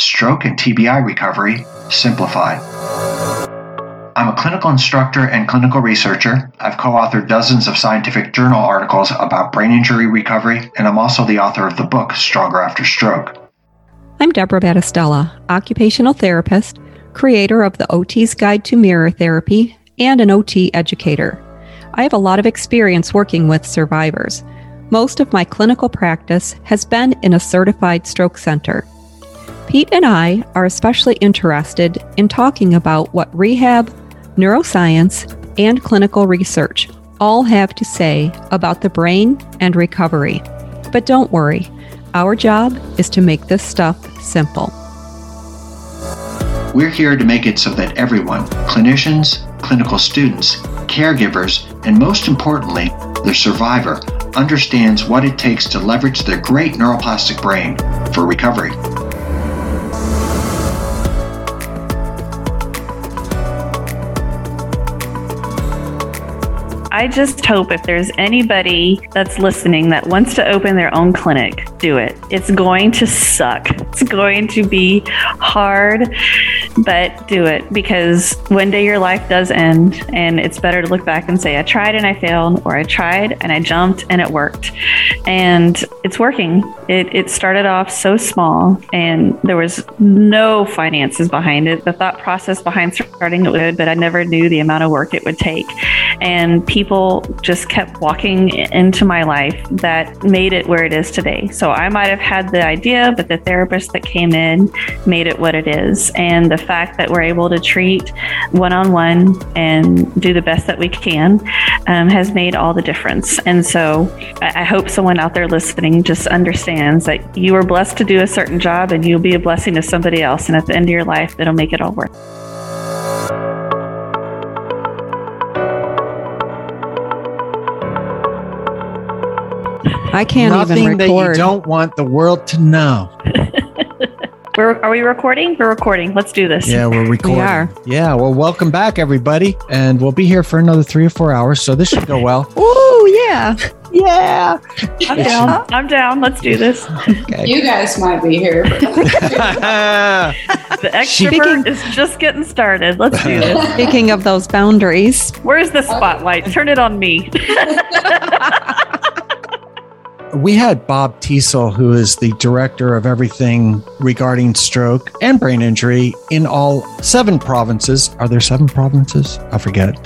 Stroke and TBI Recovery Simplified. I'm a clinical instructor and clinical researcher. I've co authored dozens of scientific journal articles about brain injury recovery, and I'm also the author of the book Stronger After Stroke. I'm Deborah Battistella, occupational therapist, creator of the OT's Guide to Mirror Therapy, and an OT educator. I have a lot of experience working with survivors. Most of my clinical practice has been in a certified stroke center. Pete and I are especially interested in talking about what rehab, neuroscience, and clinical research all have to say about the brain and recovery. But don't worry, our job is to make this stuff simple. We're here to make it so that everyone clinicians, clinical students, caregivers, and most importantly, the survivor understands what it takes to leverage their great neuroplastic brain for recovery. I just hope if there's anybody that's listening that wants to open their own clinic, do it. It's going to suck. It's going to be hard, but do it because one day your life does end and it's better to look back and say, I tried and I failed, or I tried and I jumped and it worked. And it's working. It, it started off so small and there was no finances behind it. The thought process behind starting it would, but I never knew the amount of work it would take. And people just kept walking into my life that made it where it is today. So I might have had the idea, but the therapist that came in made it what it is. And the fact that we're able to treat one on one and do the best that we can um, has made all the difference. And so I, I hope someone out there listening just understands that you are blessed to do a certain job and you'll be a blessing to somebody else. And at the end of your life, it'll make it all worth it. I can't Nothing even that you don't want the world to know. We're, are we recording? We're recording. Let's do this. Yeah, we're recording. We are. Yeah, well, welcome back, everybody. And we'll be here for another three or four hours. So this should go well. Ooh, yeah. Yeah. I'm down. I'm down. Let's do this. Okay. You guys might be here. But The extrovert Speaking- is just getting started. Let's do this. Speaking of those boundaries, Where's the spotlight? Turn it on me. We had Bob Teasell, who is the director of everything regarding stroke and brain injury in all seven provinces. Are there seven provinces? I forget.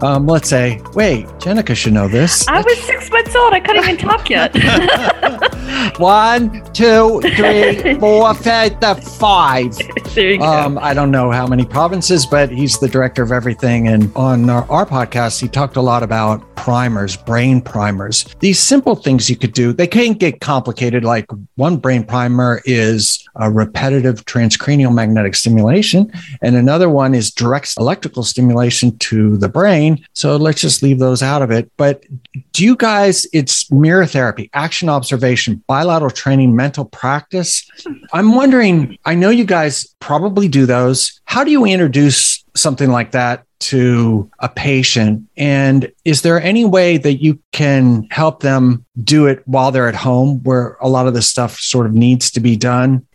Um, let's say, wait, Jennica should know this. I was six months old. I couldn't even talk yet. One, two, three, four, five, the five. there you go. Um, I don't know how many provinces, but he's the director of everything. And on our, our podcast, he talked a lot about primers, brain primers. These simple things you could do, they can't get complicated. Like one brain primer is a repetitive transcranial magnetic stimulation, and another one is direct electrical stimulation to the brain. So let's just leave those out of it. But do you guys, it's mirror therapy, action observation, bilateral training, mental practice. I'm wondering, I know you guys probably do those. How do you introduce something like that to a patient? And is there any way that you can help them do it while they're at home where a lot of this stuff sort of needs to be done?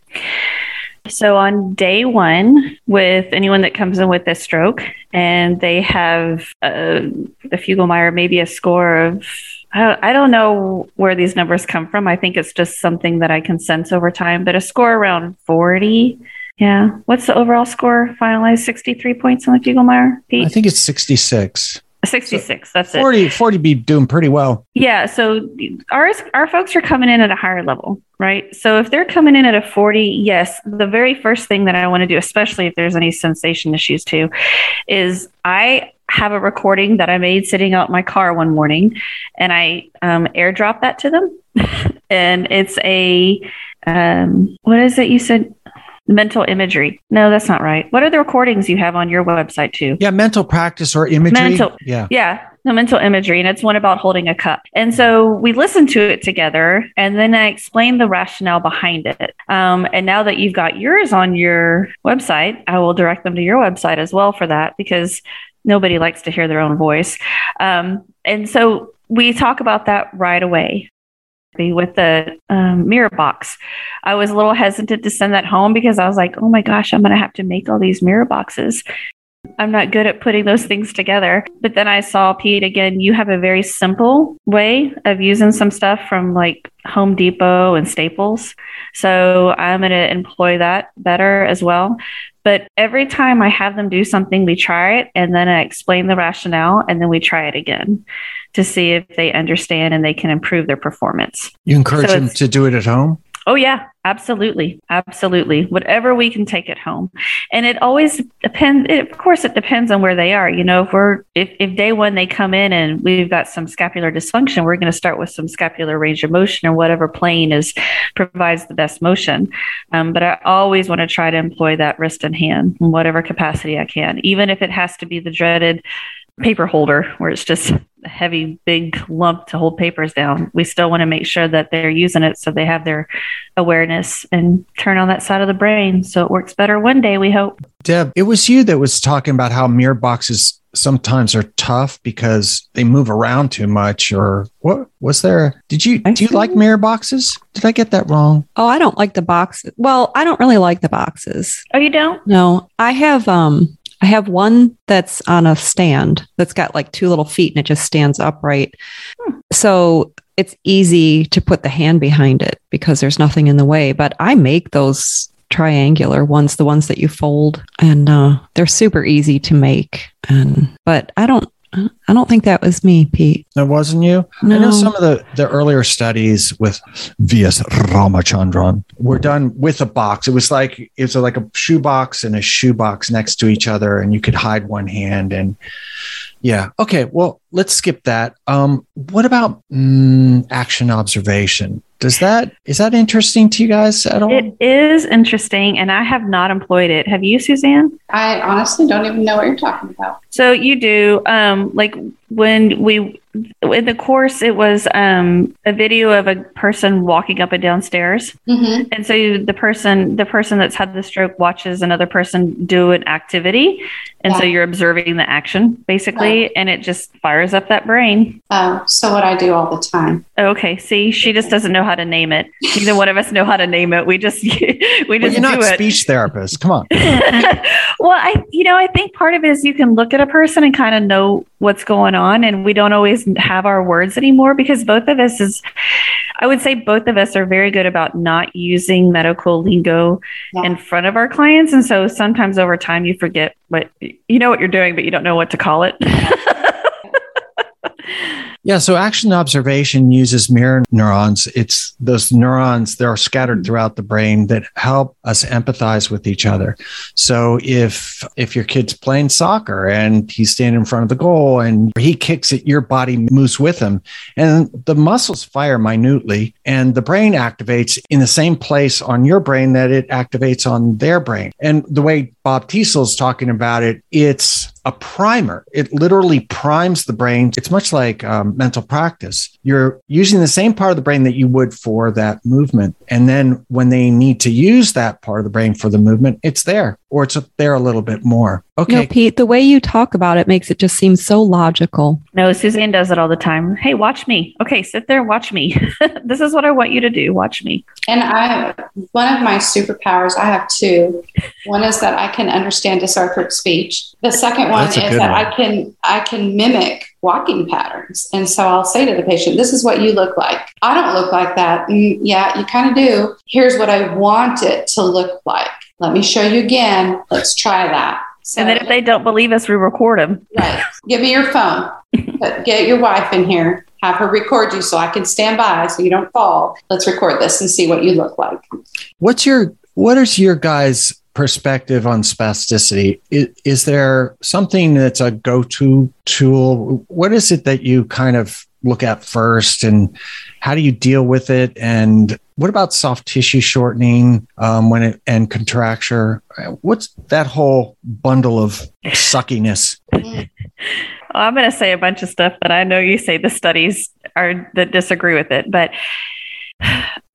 So on day one, with anyone that comes in with a stroke and they have uh, the Fugl-Meyer, maybe a score of, I don't, know where these numbers come from. I think it's just something that I can sense over time, but a score around 40. Yeah. What's the overall score finalized? 63 points on the Fugl-Meyer, I think it's 66. 66. That's it. 40, 40 be doing pretty well. Yeah, so ours our folks are coming in at a higher level, right? So if they're coming in at a 40, yes, the very first thing that I want to do, especially if there's any sensation issues too, is I have a recording that I made sitting out in my car one morning and I um, airdrop that to them. and it's a um, what is it you said? Mental imagery. No, that's not right. What are the recordings you have on your website too? Yeah, mental practice or imagery. Mental- yeah. Yeah, the mental imagery, and it's one about holding a cup. And so we listened to it together, and then I explained the rationale behind it. Um, and now that you've got yours on your website, I will direct them to your website as well for that because nobody likes to hear their own voice. Um, and so we talk about that right away with the um, mirror box. I was a little hesitant to send that home because I was like, oh my gosh, I'm going to have to make all these mirror boxes. I'm not good at putting those things together. But then I saw, Pete, again, you have a very simple way of using some stuff from like Home Depot and Staples. So I'm going to employ that better as well. But every time I have them do something, we try it and then I explain the rationale and then we try it again to see if they understand and they can improve their performance. You encourage So them to do it at home? Oh yeah, absolutely, absolutely. Whatever we can take it home, and it always depends. It, of course, it depends on where they are. You know, if we're if, if day one they come in and we've got some scapular dysfunction, we're going to start with some scapular range of motion or whatever plane is provides the best motion. Um, but I always want to try to employ that wrist and hand in whatever capacity I can, even if it has to be the dreaded paper holder where it's just heavy big lump to hold papers down. We still want to make sure that they're using it so they have their awareness and turn on that side of the brain so it works better one day we hope. Deb, it was you that was talking about how mirror boxes sometimes are tough because they move around too much or what was there did you do you like mirror boxes? Did i get that wrong? Oh, I don't like the boxes. Well, I don't really like the boxes. oh you don't? No, I have um I have one that's on a stand that's got like two little feet and it just stands upright. Hmm. So it's easy to put the hand behind it because there's nothing in the way. But I make those triangular ones, the ones that you fold, and uh, they're super easy to make. And but I don't I don't think that was me, Pete. that wasn't you? No. i know some of the the earlier studies with VS Ramachandran were done with a box. It was like it was like a shoe box and a shoe box next to each other and you could hide one hand and yeah. Okay well let's skip that. Um what about mm, action observation does that is that interesting to you guys at all? It is interesting and i have not employed it. Have you suzanne? I honestly don't even know what you're talking about. So you do, um, like when we in the course, it was um, a video of a person walking up and down stairs, Mm-hmm. and so you, the person, the person that's had the stroke, watches another person do an activity, and so you're observing the action basically, and it just fires up that brain. Oh, so what I do all the time. Okay, see, she just doesn't know how to name it. Neither one of us know how to name it. We just we well, just you're not it. speech therapist come on well, I, you know, I think part of it is you can look at a person and kind of know what's going on, and we don't always have our words anymore because both of us is, I would say, both of us are very good about not using medical lingo Yeah. in front of our clients, and so sometimes over time you forget what you know what you're doing, but you don't know what to call it. Yeah, so action observation uses mirror neurons. It's those neurons that are scattered throughout the brain that help us empathize with each other. So if if your kid's playing soccer and he's standing in front of the goal and he kicks it, your body moves with him. And the muscles fire minutely and the brain activates in the same place on your brain that it activates on their brain. And the way Bob Teasell's talking about it, it's a primer. It literally primes the brain. It's much like um, mental practice. You're using the same part of the brain that you would for that movement. And then when they need to use that part of the brain for the movement, it's there or it's up there a little bit more. Okay. No, Pete, the way you talk about it makes it just seem so logical. no, Suzanne does it all the time. Hey, watch me. Okay, sit there, watch me. this is what I want you to do. Watch me. And I, one of my superpowers, I have two. One is that I can understand dysarthric speech. The second one is that one. I can I can mimic walking patterns. And so I'll say to the patient, "This is what you look like." I don't look like that. "Mm, yeah, you kind of do. Here's what I want it to look like. Let me show you again. Let's try that. So, And then if they don't believe us, we record them. right, give me your phone. Get your wife in here. Have her record you so I can stand by so you don't fall. Let's record this and see what you look like. What's your what is your guys' perspective on spasticity? Is, is there something that's a go-to tool? What is it that you kind of look at first and how do you deal with it? And what about soft tissue shortening um, when it and contracture? What's that whole bundle of suckiness? Well, i'm going to say a bunch of stuff but i know you say the studies are that disagree with it. But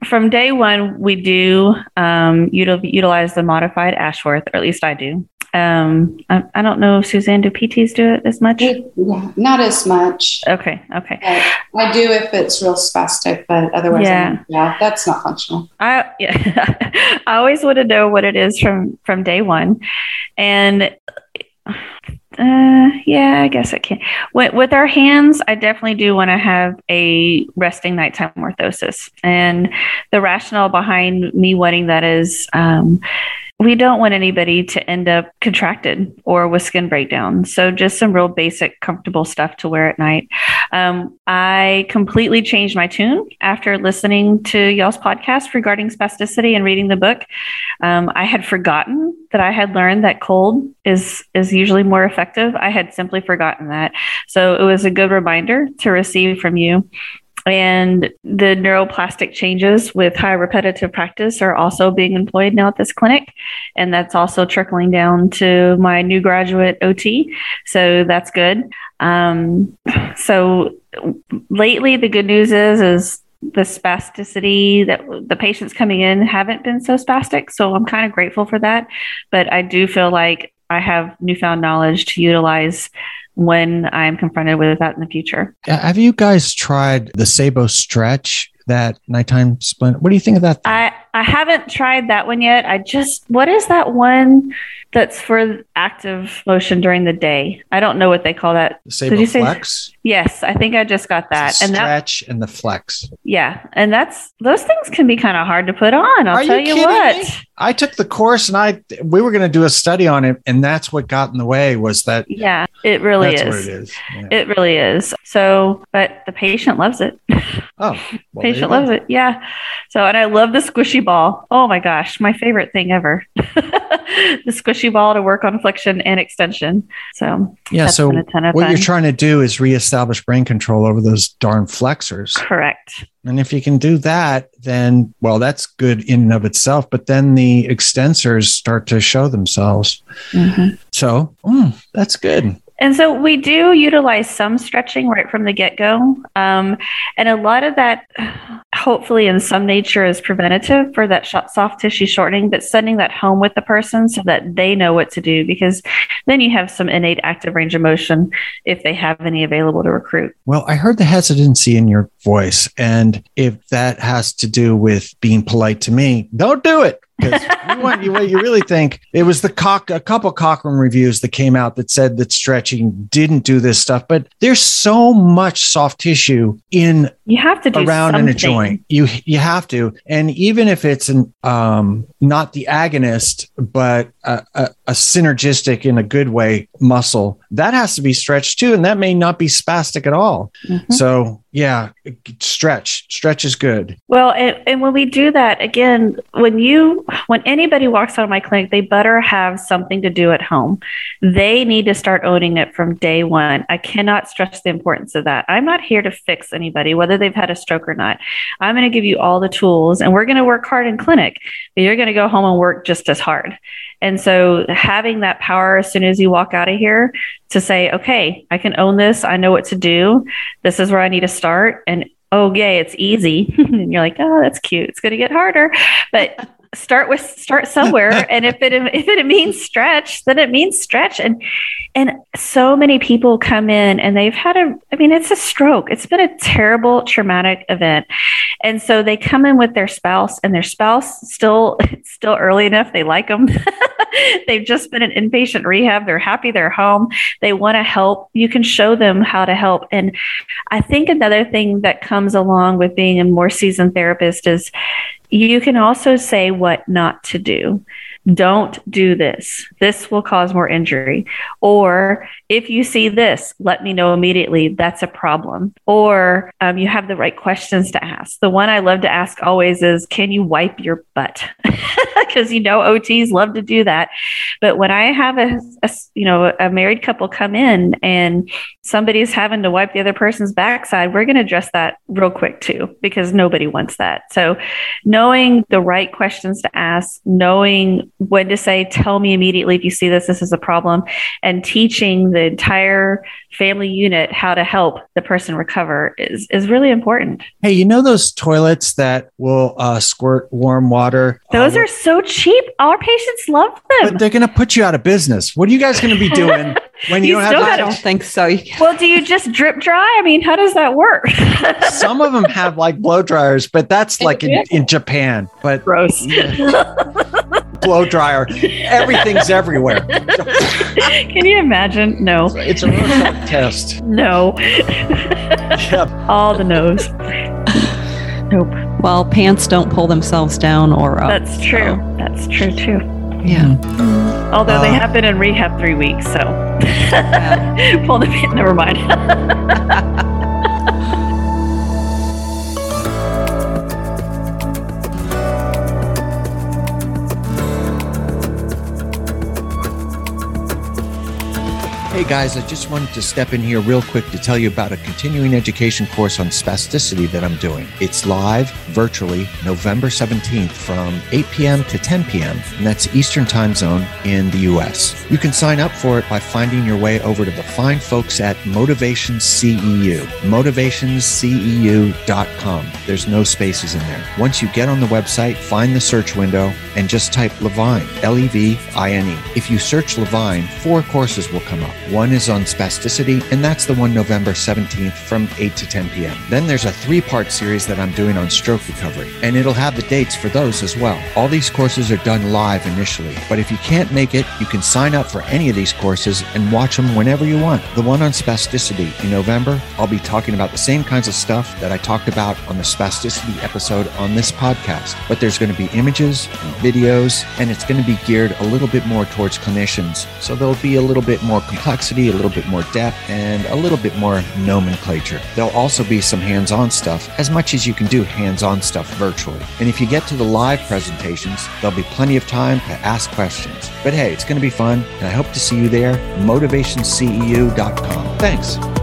from day one, we do um, util- utilize the modified Ashworth, or at least I do. Um, I, I, don't know, if Suzanne, do PTs do it as much? Yeah, not as much. Okay, okay. I do if it's real spastic, but otherwise, yeah, yeah that's not functional. I yeah, I always want to know what it is from from day one, and uh, yeah, I guess I can. With, with our hands, I definitely do want to have a resting nighttime orthosis. And the rationale behind me wanting that is um, we don't want anybody to end up contracted or with skin breakdown. So just some real basic, comfortable stuff to wear at night. Um, I completely changed my tune after listening to y'all's podcast regarding spasticity and reading the book. Um, I had forgotten that I had learned that cold is is usually more effective. I had simply forgotten that. So it was a good reminder to receive from you. And the neuroplastic changes with high repetitive practice are also being employed now at this clinic. And that's also trickling down to my new graduate OT. So that's good. Um, so lately, the good news is, is the spasticity that the patients coming in haven't been so spastic. So I'm kind of grateful for that. But I do feel like I have newfound knowledge to utilize when I'm confronted with that in the future. Have you guys tried the Saebo stretch? That nighttime splint. What do you think of that? Thing? I I haven't tried that one yet. I just what is that one that's for active motion during the day? I don't know what they call that. The Did you flex? Say? Yes, I think I just got that. and stretch and the flex. Yeah, and that's those things can be kind of hard to put on. I'll Are tell you, you what. Me? I took the course and I we were going to do a study on it, and that's what got in the way was that. Yeah, it really is. it is. Yeah. It really is. So, but the patient loves it. Oh, well, patient loves it. Yeah. So, and I love the squishy ball. Oh my gosh, my favorite thing ever. the squishy ball to work on flexion and extension. So yeah. So what fun. you're trying to do is reestablish brain control over those darn flexors. Correct. And if you can do that, then well, that's good in and of itself. But then the extensors start to show themselves. Mm-hmm. So mm, that's good. And so we do utilize some stretching right from the get go. Um, and a lot of that, hopefully, in some nature, is preventative for that soft tissue shortening, but sending that home with the person so that they know what to do because then you have some innate active range of motion if they have any available to recruit. Well, I heard the hesitancy in your voice. And if that has to do with being polite to me, don't do it because you, you, you really think it was the cock a couple Cochrane reviews that came out that said that stretching didn't do this stuff, but there's so much soft tissue in you have to do around something. in a joint. You you have to, and even if it's an um not the agonist, but a, a, a synergistic in a good way muscle that has to be stretched too, and that may not be spastic at all. Mm-hmm. So yeah, stretch stretch is good. Well, and, and when we do that again, when you when anybody walks out of my clinic, they better have something to do at home. They need to start owning it from day one. I cannot stress the importance of that. I'm not here to fix anybody, whether they've had a stroke or not. I'm going to give you all the tools, and we're going to work hard in clinic, but you're going to go home and work just as hard. And so having that power as soon as you walk out of here to say, okay, I can own this. I know what to do. This is where I need to start. And oh, yay, it's easy. and you're like, oh, that's cute. It's going to get harder. But start with start somewhere. And if it if it means stretch then it means stretch. And and so many people come in and they've had a i mean it's a stroke. It's been a terrible traumatic event. And so they come in with their spouse and their spouse still still early enough they like them they've just been in inpatient rehab. They're happy they're home. They want to help. You can show them how to help. And i think another thing that comes along with being a more seasoned therapist is you can also say what not to do. Don't do this. This will cause more injury. Or if you see this, let me know immediately. That's a problem. Or um, you have the right questions to ask. The one I love to ask always is, can you wipe your butt? Because you know OTs love to do that. But when I have a, a you know a married couple come in and somebody's having to wipe the other person's backside, we're going to address that real quick too, because nobody wants that. So knowing the right questions to ask, knowing when to say, tell me immediately if you see this, this is a problem, and teaching the entire family unit how to help the person recover is, is really important. Hey, you know those toilets that will uh, squirt warm water? Those uh, are so cheap. Our patients love them. But they're going to put you out of business. What are you guys going to be doing when you, You don't still have I don't think so. Well, do you just drip dry? I mean, how does that work? Some of them have like blow dryers, but that's like in, in Japan. But Gross. blow dryer, everything's everywhere. Can you imagine? No, It's a Rorschach test. no, Yeah. all the no's. Nope. Well, pants don't pull themselves down or up. That's true. That's true too. yeah. Although they Uh, have been in rehab three weeks, so pull the pin. Never mind. Hey guys, I just wanted to step in here real quick to tell you about a continuing education course on spasticity that I'm doing. It's live virtually November 17th from 8 p.m. to 10 p.m., and that's Eastern Time Zone in the US. You can sign up for it by finding your way over to the fine folks at Motivation CEU, motivationsceu.com. There's no spaces in there. Once you get on the website, find the search window and just type Levine, L E V I N E. If you search Levine, four courses will come up. One is on spasticity, and that's the one November 17th from 8 to 10 p.m. Then there's a three part series that I'm doing on stroke recovery, and it'll have the dates for those as well. All these courses are done live initially, but if you can't make it, you can sign up for any of these courses and watch them whenever you want. The one on spasticity in November, I'll be talking about the same kinds of stuff that I talked about on the spasticity episode on this podcast, but there's going to be images and videos, and it's going to be geared a little bit more towards clinicians. So there'll be a little bit more complexity, a little bit more depth, and a little bit more nomenclature. There'll also be some hands on stuff, as much as you can do hands on stuff virtually. And if you get to the live presentations, there'll be plenty of time to ask questions. But hey, it's going to be fun, and I hope to see you there. MotivationCEU.com. Thanks.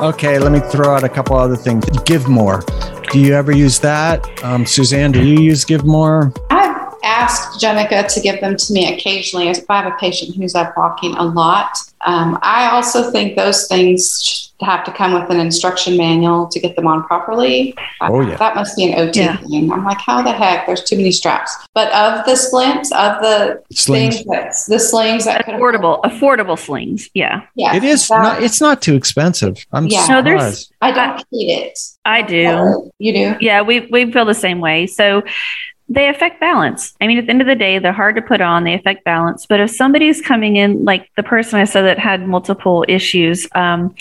Okay, let me throw out a couple other things. GivMohr. Do you ever use that? Um, Suzanne, do you use GivMohr? I've asked Jennica to give them to me occasionally if I have a patient who's up walking a lot. Um, I also think those things have to come with an instruction manual to get them on properly. Oh, yeah. That must be an OT Yeah. thing. I'm like, how the heck? There's too many straps. But of the splints, of the Slings. things that, the slings that could affordable, affordable slings. Yeah, Yeah. It is that- not. It's not too expensive. I'm Yeah. No, there's- I don't hate it. I do. You do? Yeah, we we feel the same way. So they affect balance. I mean, at the end of the day, they're hard to put on. They affect balance. But if somebody's coming in, like the person I said that had multiple issues, um,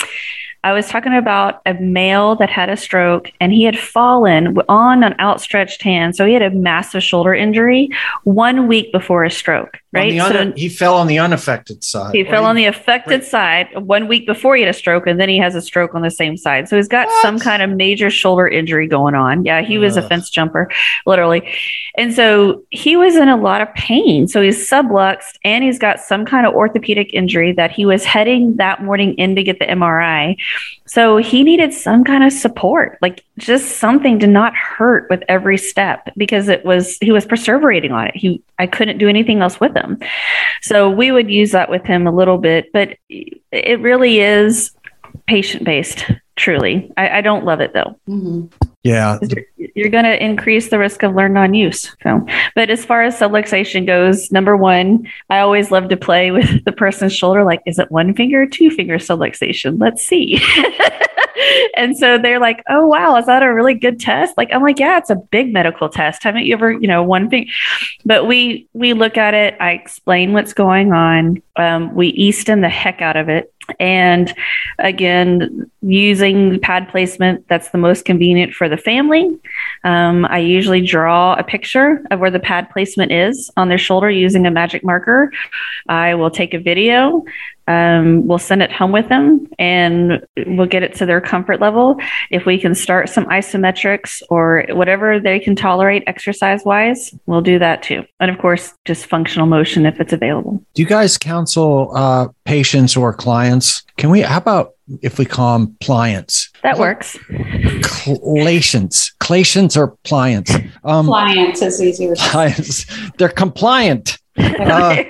I was talking about a male that had a stroke and he had fallen on an outstretched hand. So he had a massive shoulder injury one week before his stroke, right? so un- he fell on the unaffected side. he fell right? on the affected side one week before he had a stroke, and then he has a stroke on the same side. So he's got What? some kind of major shoulder injury going on. Yeah, he was a fence jumper, literally. And so he was in a lot of pain. So he's subluxed and he's got some kind of orthopedic injury that he was heading that morning in to get the MRI. So he needed some kind of support, like just something to not hurt with every step because it was he was perseverating on it. He I couldn't do anything else with him. So we would use that with him a little bit, but it really is patient based, truly. I, I don't love it though. hmm Yeah. You're going to increase the risk of learn non use. So, but as far as subluxation goes, number one, I always love to play with the person's shoulder. Like, is it one finger or two finger subluxation? Let's see. and so they're like, oh, wow, is that a really good test? Like, I'm like, yeah, it's a big medical test. Haven't you ever, you know, one thing? But we, we look at it, I explain what's going on. Um, we e-stim the heck out of it. And again, using pad placement that's the most convenient for the family. Um, I usually draw a picture of where the pad placement is on their shoulder using a magic marker. I will take a video um, we'll send it home with them and we'll get it to their comfort level. If we can start some isometrics or whatever they can tolerate exercise wise, we'll do that too. And of course, just functional motion if it's available. Do you guys counsel uh, patients or clients? Can we, how about if we call them clients? That works. Clatians. Clatians or pliants? Um, clients is easier. Clients. They're compliant. Uh,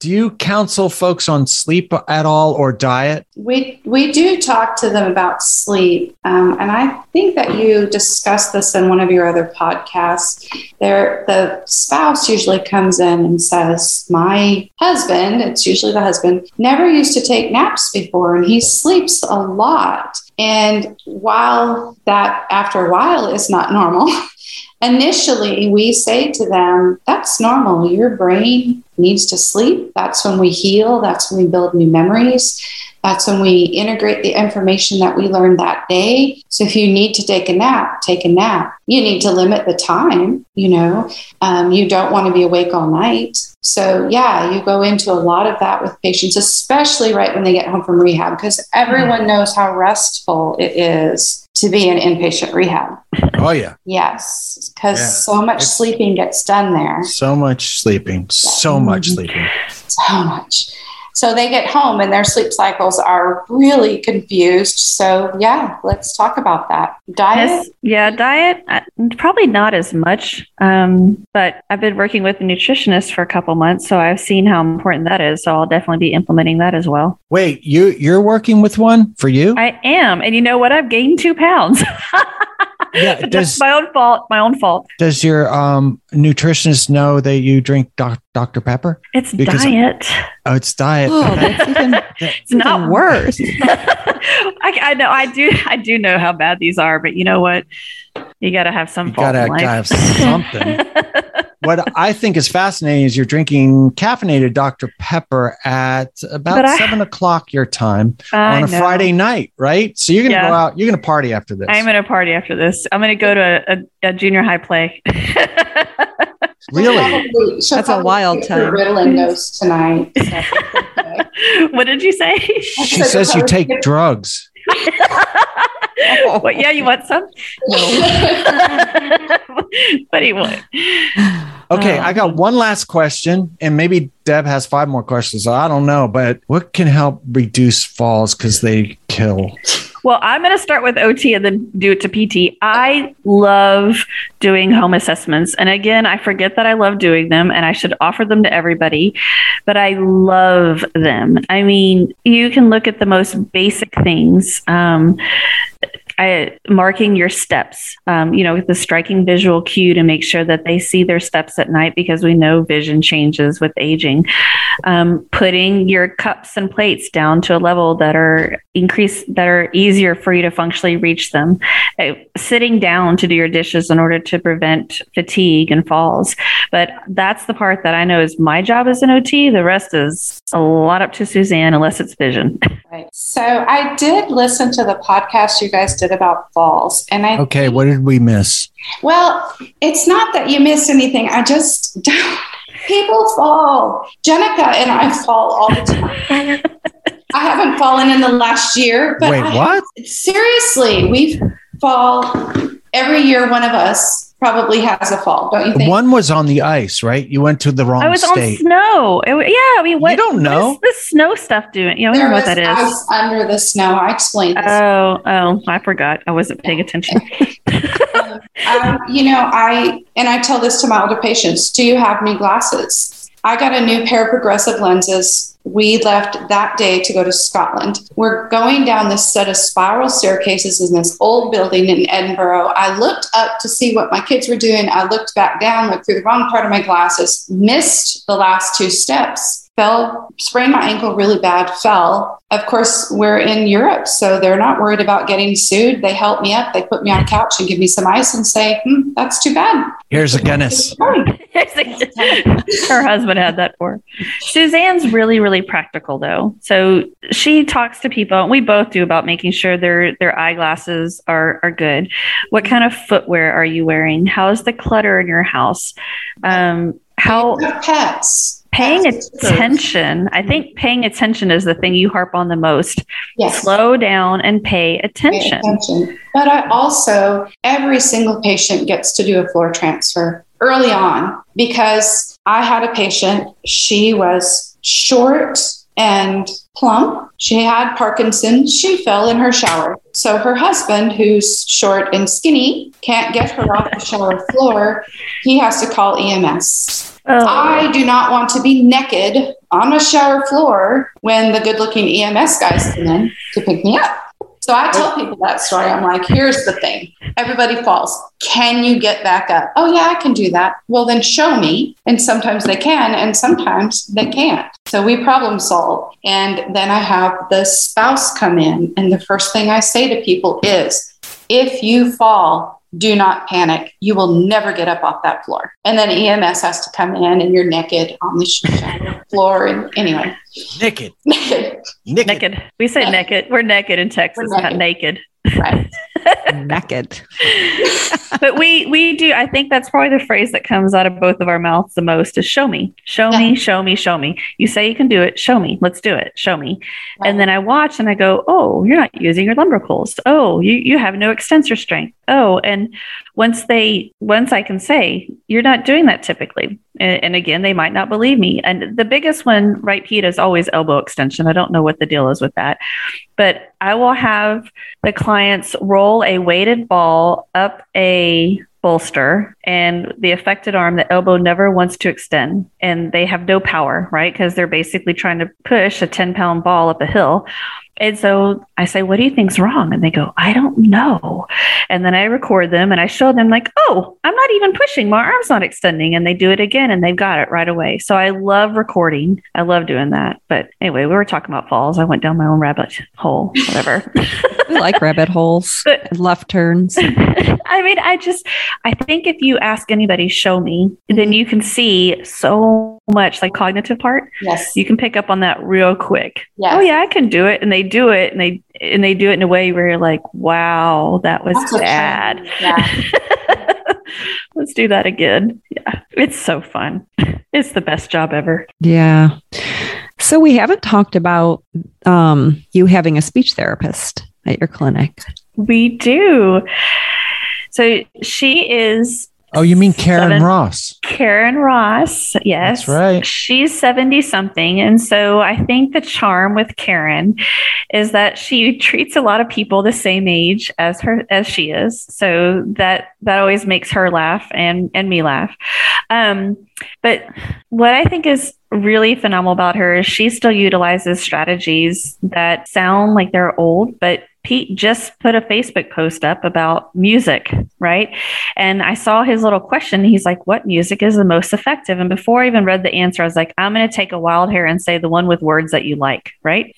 do you counsel folks on sleep at all or diet? We we do talk to them about sleep, um, and I think that you discussed this in one of your other podcasts. There, the spouse usually comes in and says, "My husband, it's usually the husband, never used to take naps before, and he sleeps a lot." And while that, after a while, is not normal. Initially, we say to them, that's normal. Your brain needs to sleep. That's when we heal. That's when we build new memories. That's when we integrate the information that we learned that day. So if you need to take a nap, take a nap. You need to limit the time, you know, um, you don't want to be awake all night. So, yeah, you go into a lot of that with patients, especially right when they get home from rehab, because everyone knows how restful it is to be in inpatient rehab. Oh, yeah. Yes, because yeah. so much it's, sleeping gets done there. So much sleeping, so much mm-hmm. sleeping. So much. So they get home and their sleep cycles are really confused. So, yeah, let's talk about that. Diet? Yes, yeah, diet, uh, probably not as much. Um, but I've been working with a nutritionist for a couple months. So I've seen how important that is. So I'll definitely be implementing that as well. Wait, you, you're working with one for you? I am. And you know what? I've gained two pounds. yeah, does, my own fault. My own fault. Does your um, nutritionist know that you drink doc- Dr. Pepper? It's because, diet. Oh, it's diet. Oh, that's even, it's not worse. I, I, know. I do. I do know how bad these are, but you know what? You got to have some. You gotta, gotta have something. What I think is fascinating is you're drinking caffeinated Dr. Pepper at about I, seven o'clock your time I on a know. Friday night, right? So you're gonna yeah. go out. You're gonna party after this. I'm gonna party after this. I'm gonna go to a, a, a junior high play. really? That's a wild time. Ritalin dose tonight. So what did you say? She says you take drugs. Yeah, you want some? No. but he would. Okay, oh. I got one last question, and maybe Deb has five more questions. I don't know, but what can help reduce falls because they kill? Well, I'm going to start with OT and then do it to PT. I love doing home assessments. And again, I forget that I love doing them and I should offer them to everybody, but I love them. I mean, you can look at the most basic things. Um, I, marking your steps, um, you know, with the striking visual cue to make sure that they see their steps at night because we know vision changes with aging. Um, putting your cups and plates down to a level that are increase that are easier for you to functionally reach them. Uh, sitting down to do your dishes in order to prevent fatigue and falls. But that's the part that I know is my job as an OT. The rest is a lot up to Suzanne, unless it's vision. Right. So I did listen to the podcast you guys did about falls. And I Okay, what did we miss? Well, it's not that you miss anything. I just don't people fall. Jennica and I fall all the time. I haven't fallen in the last year, but Wait, I, what? Seriously, we fall every year one of us probably has a fall, don't you think? One was on the ice, right? You went to the wrong I was state. on snow. It, yeah, I mean, what, you don't know what is the snow stuff doing? You know, know what that is. Ice under the snow. I explained. This. Oh, oh, I forgot. I wasn't paying attention. um, um, you know, I and I tell this to my older patients. Do you have me glasses? I got a new pair of progressive lenses we left that day to go to Scotland. We're going down this set of spiral staircases in this old building in Edinburgh. I looked up to see what my kids were doing. I looked back down, looked through the wrong part of my glasses, missed the last two steps fell, sprained my ankle really bad, fell. Of course, we're in Europe, so they're not worried about getting sued. They help me up. They put me on a couch and give me some ice and say, hmm, that's too bad. Here's a Guinness. her husband had that for. Suzanne's really, really practical though. So she talks to people, and we both do about making sure their their eyeglasses are are good. What kind of footwear are you wearing? How's the clutter in your house? Um, how pets paying attention i think paying attention is the thing you harp on the most yes. slow down and pay attention. pay attention but i also every single patient gets to do a floor transfer early on because i had a patient. She was short and plump. She had parkinson's. She fell in her shower. So her husband who's short and skinny can't get her off the shower floor. He has to call ems Oh. I do not want to be naked on a shower floor when the good looking EMS guys come in to pick me up. So I tell people that story. I'm like, here's the thing everybody falls. Can you get back up? Oh, yeah, I can do that. Well, then show me. And sometimes they can, and sometimes they can't. So we problem solve. And then I have the spouse come in. And the first thing I say to people is if you fall, do not panic. You will never get up off that floor. And then EMS has to come in and you're naked on the floor. And anyway, naked. naked. Naked. naked. We say yeah. naked. We're naked in Texas, naked. not naked. Right. naked. but we we do. I think that's probably the phrase that comes out of both of our mouths the most is "show me, show yeah. me, show me, show me." You say you can do it. Show me. Let's do it. Show me. Right. And then I watch and I go, "Oh, you're not using your lumbricals. Oh, you you have no extensor strength. Oh." And once they once I can say you're not doing that typically, and, and again they might not believe me. And the biggest one, right, Pete, is always elbow extension. I don't know what the deal is with that, but I will have the clients roll a weighted ball up a bolster and the affected arm, the elbow never wants to extend and they have no power, right? Because they're basically trying to push a 10 pound ball up a hill. And so I say, What do you think's wrong? And they go, I don't know. And then I record them and I show them, like, Oh, I'm not even pushing. My arm's not extending. And they do it again and they've got it right away. So I love recording. I love doing that. But anyway, we were talking about falls. I went down my own rabbit hole, whatever. we like rabbit holes, but, left turns. I mean, I just, I think if you ask anybody, show me, then mm-hmm. you can see so much like cognitive part. Yes. You can pick up on that real quick. Yes. Oh yeah, I can do it. And they do it and they and they do it in a way where you're like, wow, that was That's bad. Yeah. Let's do that again. Yeah. It's so fun. It's the best job ever. Yeah. So we haven't talked about um, you having a speech therapist at your clinic. We do. So she is Oh, you mean Karen seven, Ross? Karen Ross, yes. That's right. She's 70 something. And so I think the charm with Karen is that she treats a lot of people the same age as her as she is. So that that always makes her laugh and and me laugh. Um, but what I think is really phenomenal about her is she still utilizes strategies that sound like they're old, but Pete just put a Facebook post up about music, right? And I saw his little question. He's like, What music is the most effective? And before I even read the answer, I was like, I'm going to take a wild hair and say the one with words that you like, right?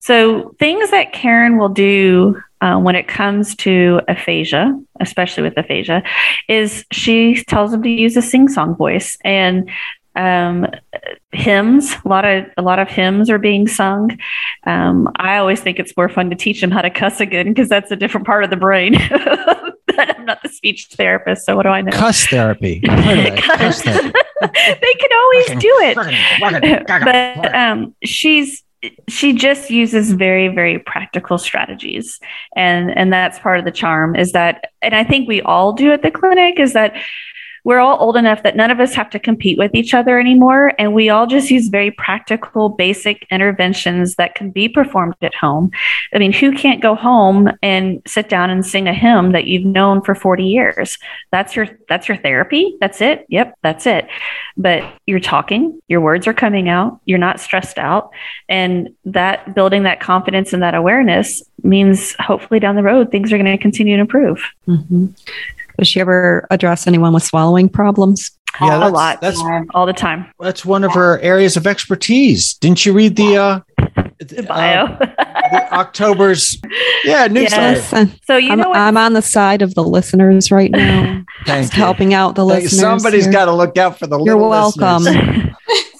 So, things that Karen will do uh, when it comes to aphasia, especially with aphasia, is she tells them to use a sing song voice. And um, hymns. A lot of a lot of hymns are being sung. Um, i always think it's more fun to teach them how to cuss again because that's a different part of the brain. I'm not the speech therapist so what do i know? Cuss therapy, cuss therapy. they can always do it. but um, she's she just uses very very practical strategies. And and that's part of the charm is that and i think we all do at the clinic is that we're all old enough that none of us have to compete with each other anymore. And we all just use very practical, basic interventions that can be performed at home. I mean, who can't go home and sit down and sing a hymn that you've known for 40 years? That's your that's your therapy. That's it. Yep, that's it. But you're talking, your words are coming out, you're not stressed out. And that building that confidence and that awareness means hopefully down the road things are going to continue to improve. Mm-hmm. Does she ever address anyone with swallowing problems? Yeah, a lot. That's all the time. That's one of her areas of expertise. Didn't you read the uh, the bio. Uh, the October's yeah newsletter. Listen, so you I'm, know what? I'm on the side of the listeners right now, Thank just you. helping out the Thank you. listeners. Somebody's here. got to look out for the listeners. You're welcome.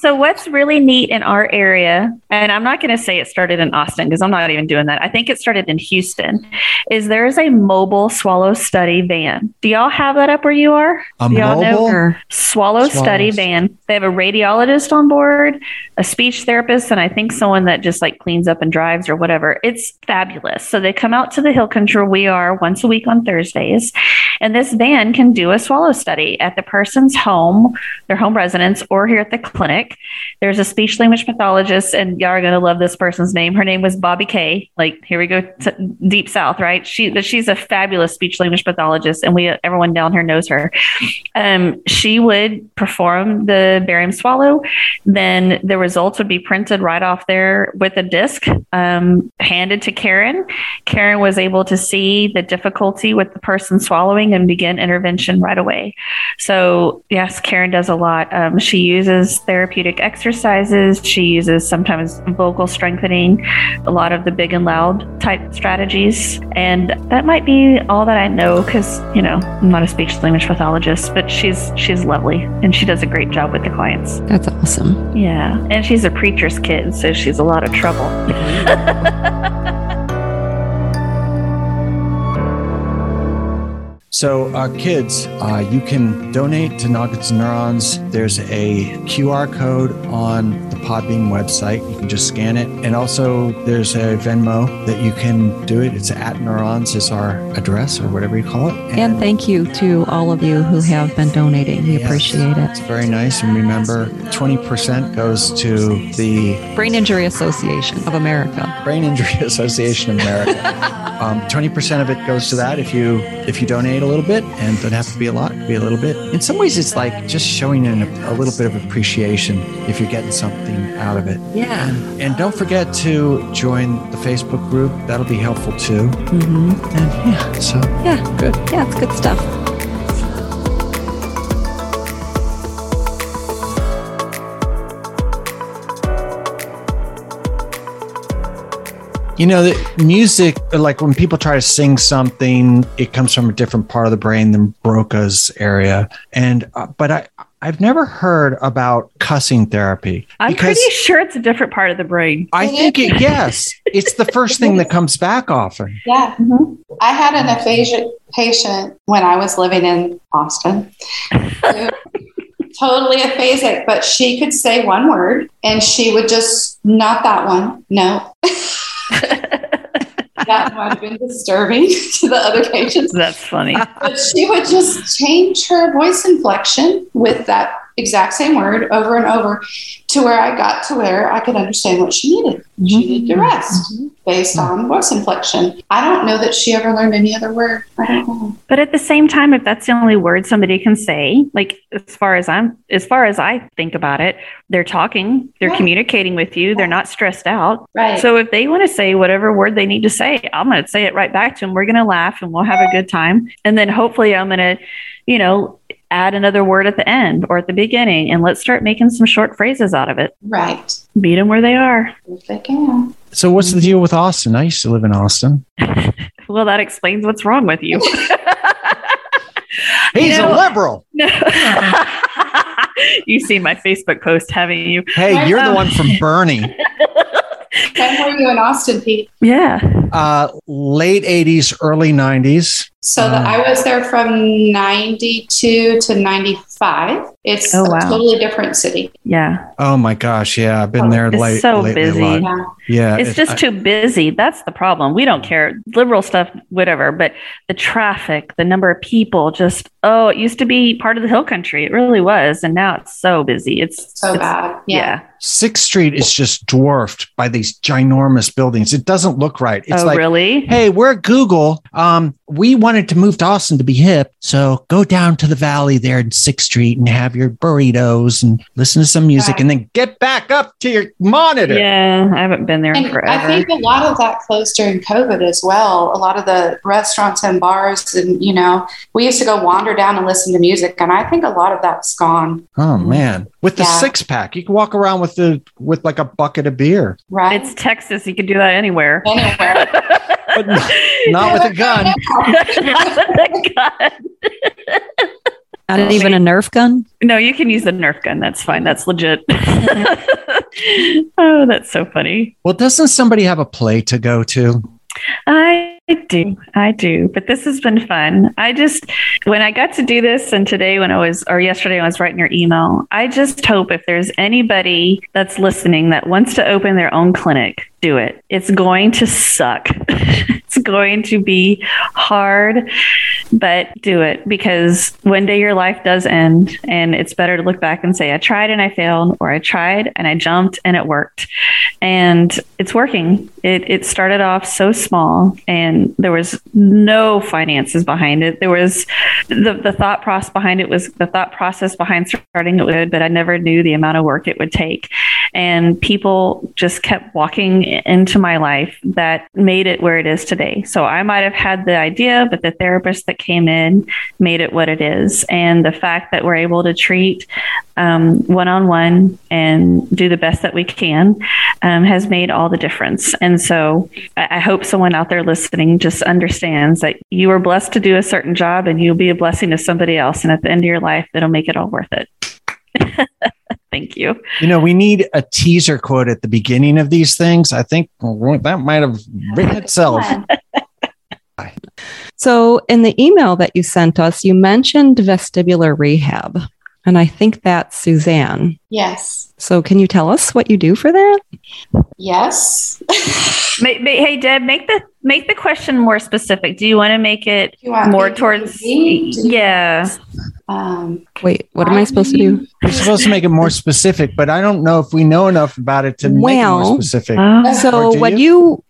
So what's really neat in our area, and I'm not going to say it started in Austin because I'm not even doing that. I think it started in Houston. Is there is a mobile swallow study van? Do y'all have that up where you are? A Do y'all know? mobile? Sure. Swallow study van. They have a radiologist on board, a speech therapist, and I think someone that just like cleans up and drives or whatever. It's fabulous. So they come out to the hill country where we are once a week on Thursdays, and this van can do a swallow study at the person's home, their home residence, or here at the clinic. There's a speech language pathologist, and y'all are gonna love this person's name. Her name was Bobby Kay. Like here we go deep south, right? She she's a fabulous speech language pathologist, and we everyone down here knows her. Um, she would perform the barium swallow. Then the results would be printed right off there with a disc, um, handed to Karen. Karen was able to see the difficulty with the person swallowing and begin intervention right away. So yes, Karen does a lot. Um, she uses therapeutic exercises. She uses sometimes vocal strengthening, a lot of the big and loud type strategies. And that might be all that I know because you know I'm not a speech language pathologist, but she's she's lovely and she does a great job with the clients. That's awesome. Yeah, and she's a preacher's kid, so she's a lot of trouble. So, uh, kids, uh, you can donate to Noggins and Neurons. There's a QR code on the Podbean website. You can just scan it. And also, there's a Venmo that you can do it. It's at Neurons is our address or whatever you call it. And thank you to all of you who have been donating. We Yes. appreciate it. It's very nice. And remember, 20% goes to the Brain Injury Association of America. Brain Injury Association of America. Um, 20% of it goes to that if you if you donate a little bit, and it doesn't have to be a lot, could be a little bit. In some ways, it's like just showing an, a little bit of appreciation if you're getting something out of it. Yeah. And, and don't forget to join the Facebook group. That'll be helpful too. Mm-hmm. And yeah, so Yeah. good. Yeah, it's good stuff. You know, the music, like when people try to sing something, it comes from a different part of the brain than Broca's area. And, uh, but I, I've never heard about cussing therapy. I'm pretty sure it's a different part of the brain. I think it, yes, it's the first thing that comes back often. Yeah. I had an aphasia patient when I was living in Austin. totally aphasic, but she could say one word and she would just, not that one. No. that might have been disturbing to the other patients. That's funny. But she would just change her voice inflection with that exact same word over and over to where I got to where I could understand what she needed. She mm-hmm. needed to mm-hmm. rest based on voice inflection. I don't know that she ever learned any other word. I don't know. But at the same time, if that's the only word somebody can say, like as far as I'm, as far as I think about it, they're talking, they're Yeah. communicating with you, they're not stressed out. Right. So if they want to say whatever word they need to say, I'm going to say it right back to them. We're going to laugh and we'll have a good time. And then hopefully I'm going to, you know, add another word at the end or at the beginning and let's start making some short phrases out of it. right. Meet them where they are. If they can. So, what's the deal with Austin? I used to live in Austin. Well, that explains what's wrong with you. He's know- a liberal. No. you see my Facebook post, haven't you? Hey, you're the Um, one from Bernie. When were you in Austin, Pete? Yeah. Uh, late 80s, early 90s. So the, I was there from 92 to 95. It's Oh, a totally different city. Yeah. Oh my gosh. Yeah. I've been there It's late. so lately busy. A lot. Yeah. Yeah. It's it- just I- too busy. That's the problem. We don't care. Liberal stuff, whatever. But the traffic, the number of people, just, oh, it used to be part of the hill country. It really was. And now it's so busy. It's So it's- bad. Yeah. Yeah. Sixth Street is just dwarfed by these ginormous buildings. It doesn't look right. It's oh, like, really? hey, we're Google. Um, we wanted to move to Austin to be hip. So go down to the valley there in 6th Street and have your burritos and listen to some music Right. and then get back up to your monitor. Yeah, I haven't been there And forever. I think a lot of that closed during COVID as well. A lot of the restaurants and bars, and you know, we used to go wander down and listen to music, and I think a lot of that's gone. Oh man. With the Yeah. six pack, you can walk around with the with like a bucket of beer. Right? it's Texas. You could do that anywhere. anywhere. But n- not with a gun. Not with a gun. Not even a Nerf gun. No, you can use the Nerf gun. That's fine. That's legit. oh, that's so funny. Well, doesn't somebody have a play to go to? I do. I do. But this has been fun. I just, when I got to do this, and today when I was, or yesterday when I was writing your email, I just hope if there's anybody that's listening that wants to open their own clinic, do it. It's going to suck. going to be hard, but do it because one day your life does end. And it's better to look back and say, I tried and I failed, or I tried and I jumped and it worked. And it's working. It, it started off so small and there was no finances behind it. There was the, the thought process behind it was the thought process behind starting it would, but I never knew the amount of work it would take. And people just kept walking into my life that made it where it is today. So I might have had the idea, but the therapist that came in made it what it is. And the fact that we're able to treat one on one and do the best that we can um, has made all the difference. And so I, I hope someone out there listening just understands that you are blessed to do a certain job and you'll be a blessing to somebody else. And at the end of your life, it'll make it all worth it. Thank you. You know, we need a teaser quote at the beginning of these things. I think that might have written itself. So, in the email that you sent us, you mentioned vestibular rehab, and I think that's Suzanne. yes. So, can you tell us what you do for that? Yes. Ma- ma- hey, Deb, make the make the question more specific. Do you want to make it more me towards? repeat? Yeah. Um, Wait, what am I supposed to do? We're supposed to make it more specific, but I don't know if we know enough about it to make it more specific. Oh, So Or do when you,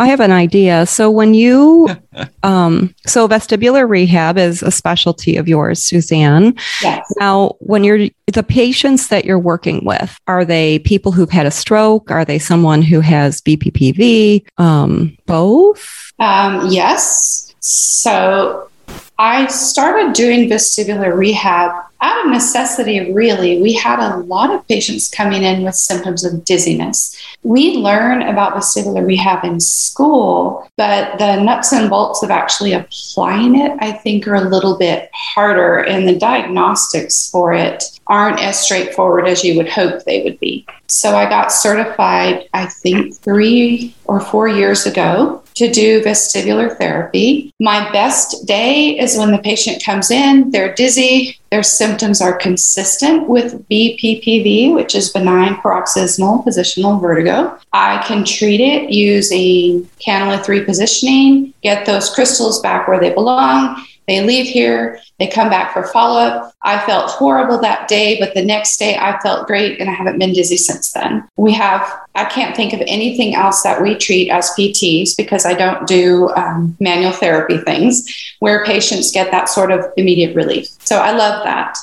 I have an idea. So when you, um, so vestibular rehab is a specialty of yours, Suzanne. yes. Now, when you're the patients that you're working with, are they people who've had a stroke? Are they someone who has BPPV? Um, both. Um, yes. So I started doing vestibular rehab out of necessity, really. We had a lot of patients coming in with symptoms of dizziness. We learn about vestibular rehab in school, but the nuts and bolts of actually applying it, I think, are a little bit harder, and the diagnostics for it aren't as straightforward as you would hope they would be. So I got certified, I think, three or four years ago to do vestibular therapy. My best day is when the patient comes in, they're dizzy, their symptoms are consistent with BPPV, which is benign paroxysmal positional vertigo. I can treat it using canalith repositioning, get those crystals back where they belong. They leave here, they come back for follow up. I felt horrible that day, but the next day I felt great and I haven't been dizzy since then. We have, I can't think of anything else that we treat as PTs because I don't do um, manual therapy things where patients get that sort of immediate relief. So I love that.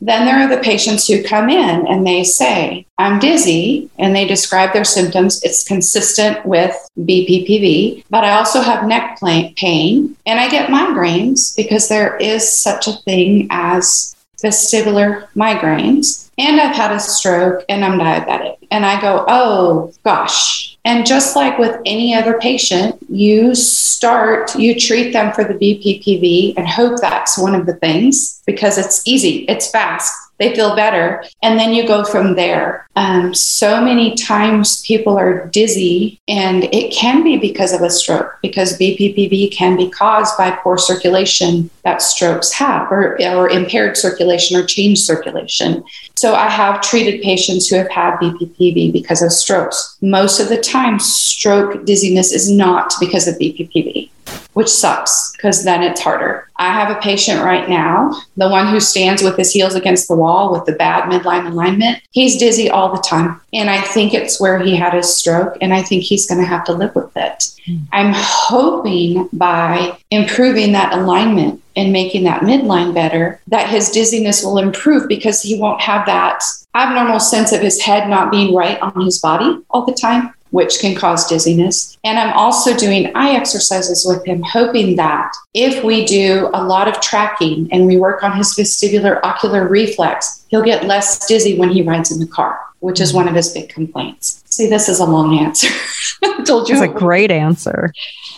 Then there are the patients who come in and they say, I'm dizzy, and they describe their symptoms. It's consistent with BPPV, but I also have neck pain and I get migraines because there is such a thing as vestibular migraines. And I've had a stroke and I'm diabetic. And I go, oh gosh. And just like with any other patient, you start, you treat them for the BPPV and hope that's one of the things because it's easy, it's fast, they feel better. And then you go from there. Um, so many times people are dizzy, and it can be because of a stroke, because BPPV can be caused by poor circulation that strokes have, or, or impaired circulation or changed circulation. So I have treated patients who have had BPPV because of strokes. Most of the time, stroke dizziness is not because of BPPV. Which sucks because then it's harder. I have a patient right now, the one who stands with his heels against the wall with the bad midline alignment. He's dizzy all the time. And I think it's where he had his stroke, and I think he's going to have to live with it. Hmm. I'm hoping by improving that alignment and making that midline better, that his dizziness will improve because he won't have that abnormal sense of his head not being right on his body all the time, which can cause dizziness. And I'm also doing eye exercises with him, hoping that if we do a lot of tracking and we work on his vestibular ocular reflex, he'll get less dizzy when he rides in the car, which is one of his big complaints. See, this is a long answer. I told you. It's a great answer.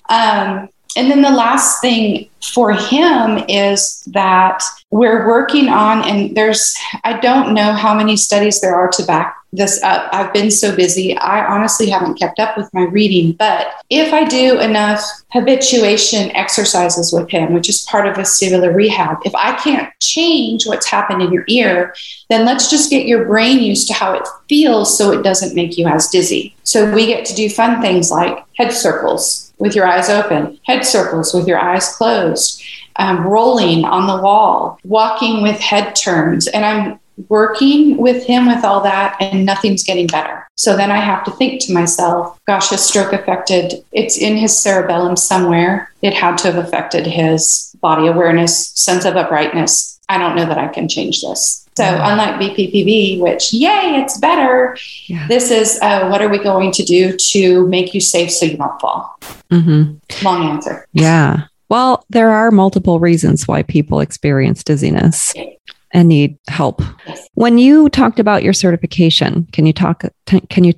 Um, and then the last thing for him is that we're working on, and there's, I don't know how many studies there are to back this up. I've been so busy. I honestly haven't kept up with my reading. But if I do enough habituation exercises with him, which is part of vestibular rehab, if I can't change what's happened in your ear, then let's just get your brain used to how it feels so it doesn't make you as dizzy. So we get to do fun things like head circles with your eyes open, head circles with your eyes closed. Um, rolling on the wall, walking with head turns. And I'm working with him with all that and nothing's getting better. So then I have to think to myself, gosh, his stroke affected, it's in his cerebellum somewhere. It had to have affected his body awareness, sense of uprightness. I don't know that I can change this. So unlike BPPV, which yay, it's better. Yeah. This is uh, what are we going to do to make you safe so you don't fall? Mm-hmm. Long answer. Yeah. Well, there are multiple reasons why people experience dizziness and need help. Yes. When you talked about your certification, can you talk? Can you?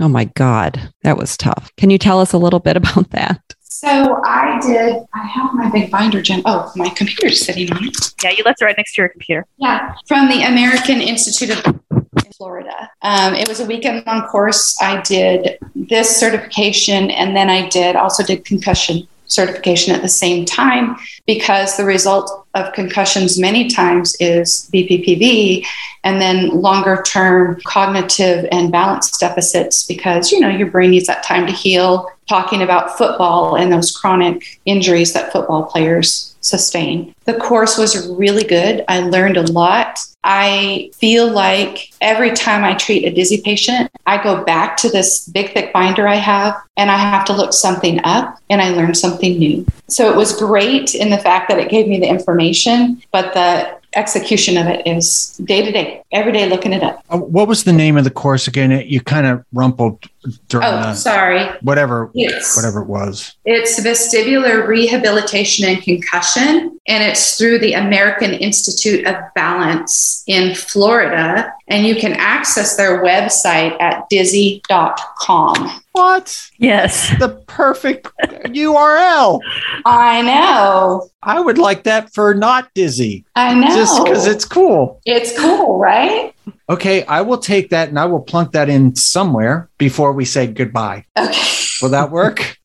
Oh my God, that was tough. Can you tell us a little bit about that? So I did. I have my big binder, Jen. Oh, my computer's sitting on it. Yeah, you left it right next to your computer. Yeah, from the American Institute of in Florida. Um, it was a weekend long course. I did this certification, and then I did also did concussion certification at the same time because the result of concussions many times is BPPV and then longer term cognitive and balance deficits because you know your brain needs that time to heal. Talking about football and those chronic injuries that football players sustain. The course was really good. I learned a lot. I feel like every time i treat a dizzy patient i go back to this big thick binder i have and i have to look something up and i learn something new. So it was great in the fact that it gave me the information but the execution of it is day to day, every day looking it up. Uh, What was the name of the course again? You kind of rumpled during Oh, the, sorry. whatever Yes. whatever it was. It's vestibular rehabilitation and concussion, and it's through the American Institute of Balance in Florida. And you can access their website at dizzy.com. What? Yes. The perfect URL. I know. I would like that for not dizzy, I know. just because it's cool. it's cool, right? Okay, I will take that and I will plunk that in somewhere before we say goodbye. Okay. Will that work?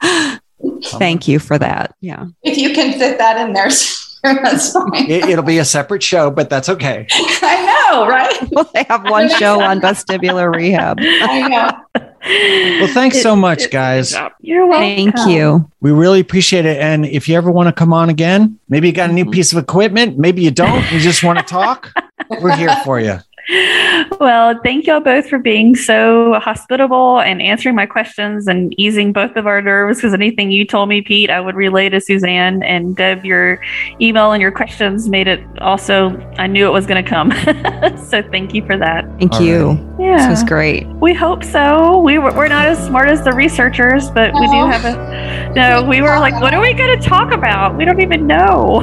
Thank you for that. Yeah. If you can fit that in there, that's fine. It, it'll be a separate show, but that's okay. I know, right? Well, they have one show on vestibular rehab. I know. Well, thanks so much, guys. You're welcome. Thank you. We really appreciate it. And if you ever want to come on again, maybe you got a new piece of equipment, maybe you don't, you just want to talk, we're here for you. Well, thank y'all both for being so hospitable and answering my questions and easing both of our nerves. Because anything you told me, Pete, I would relay to Suzanne and Deb. Your email and your questions made it also. I knew it was going to come. so thank you for that. Thank All you. Yeah, This was great. we hope so. We were, we're not as smart as the researchers, but we do have a. No, we were like, what are we going to talk about? We don't even know.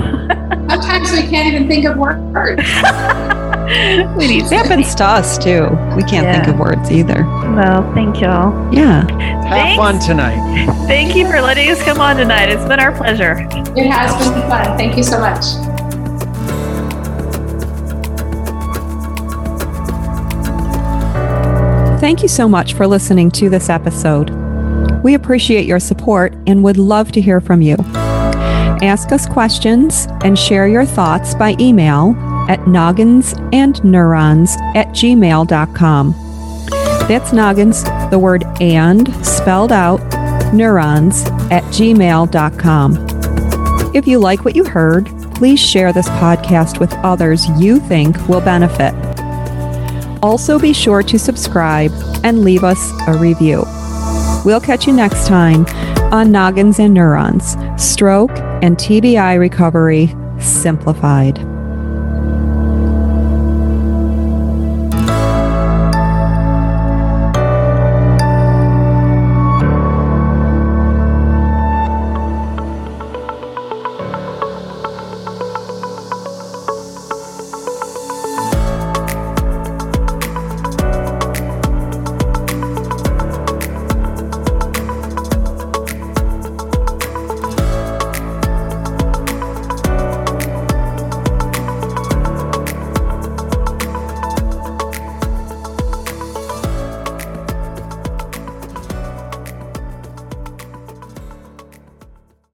Sometimes we can't even think of words. we need. It happens to us too. We can't think of words either. Well, thank y'all. Yeah. Have Thanks. fun tonight. Thank you for letting us come on tonight. It's been our pleasure. It has been fun. Thank you so much. Thank you so much for listening to this episode. We appreciate your support and would love to hear from you. Ask us questions and share your thoughts by email at nogginsandneurons at gmail.com. That's noggins, the word and spelled out, neurons, at gmail.com. If you like what you heard, please share this podcast with others you think will benefit. Also, be sure to subscribe and leave us a review. We'll catch you next time on Noggins and Neurons Stroke and TBI Recovery Simplified.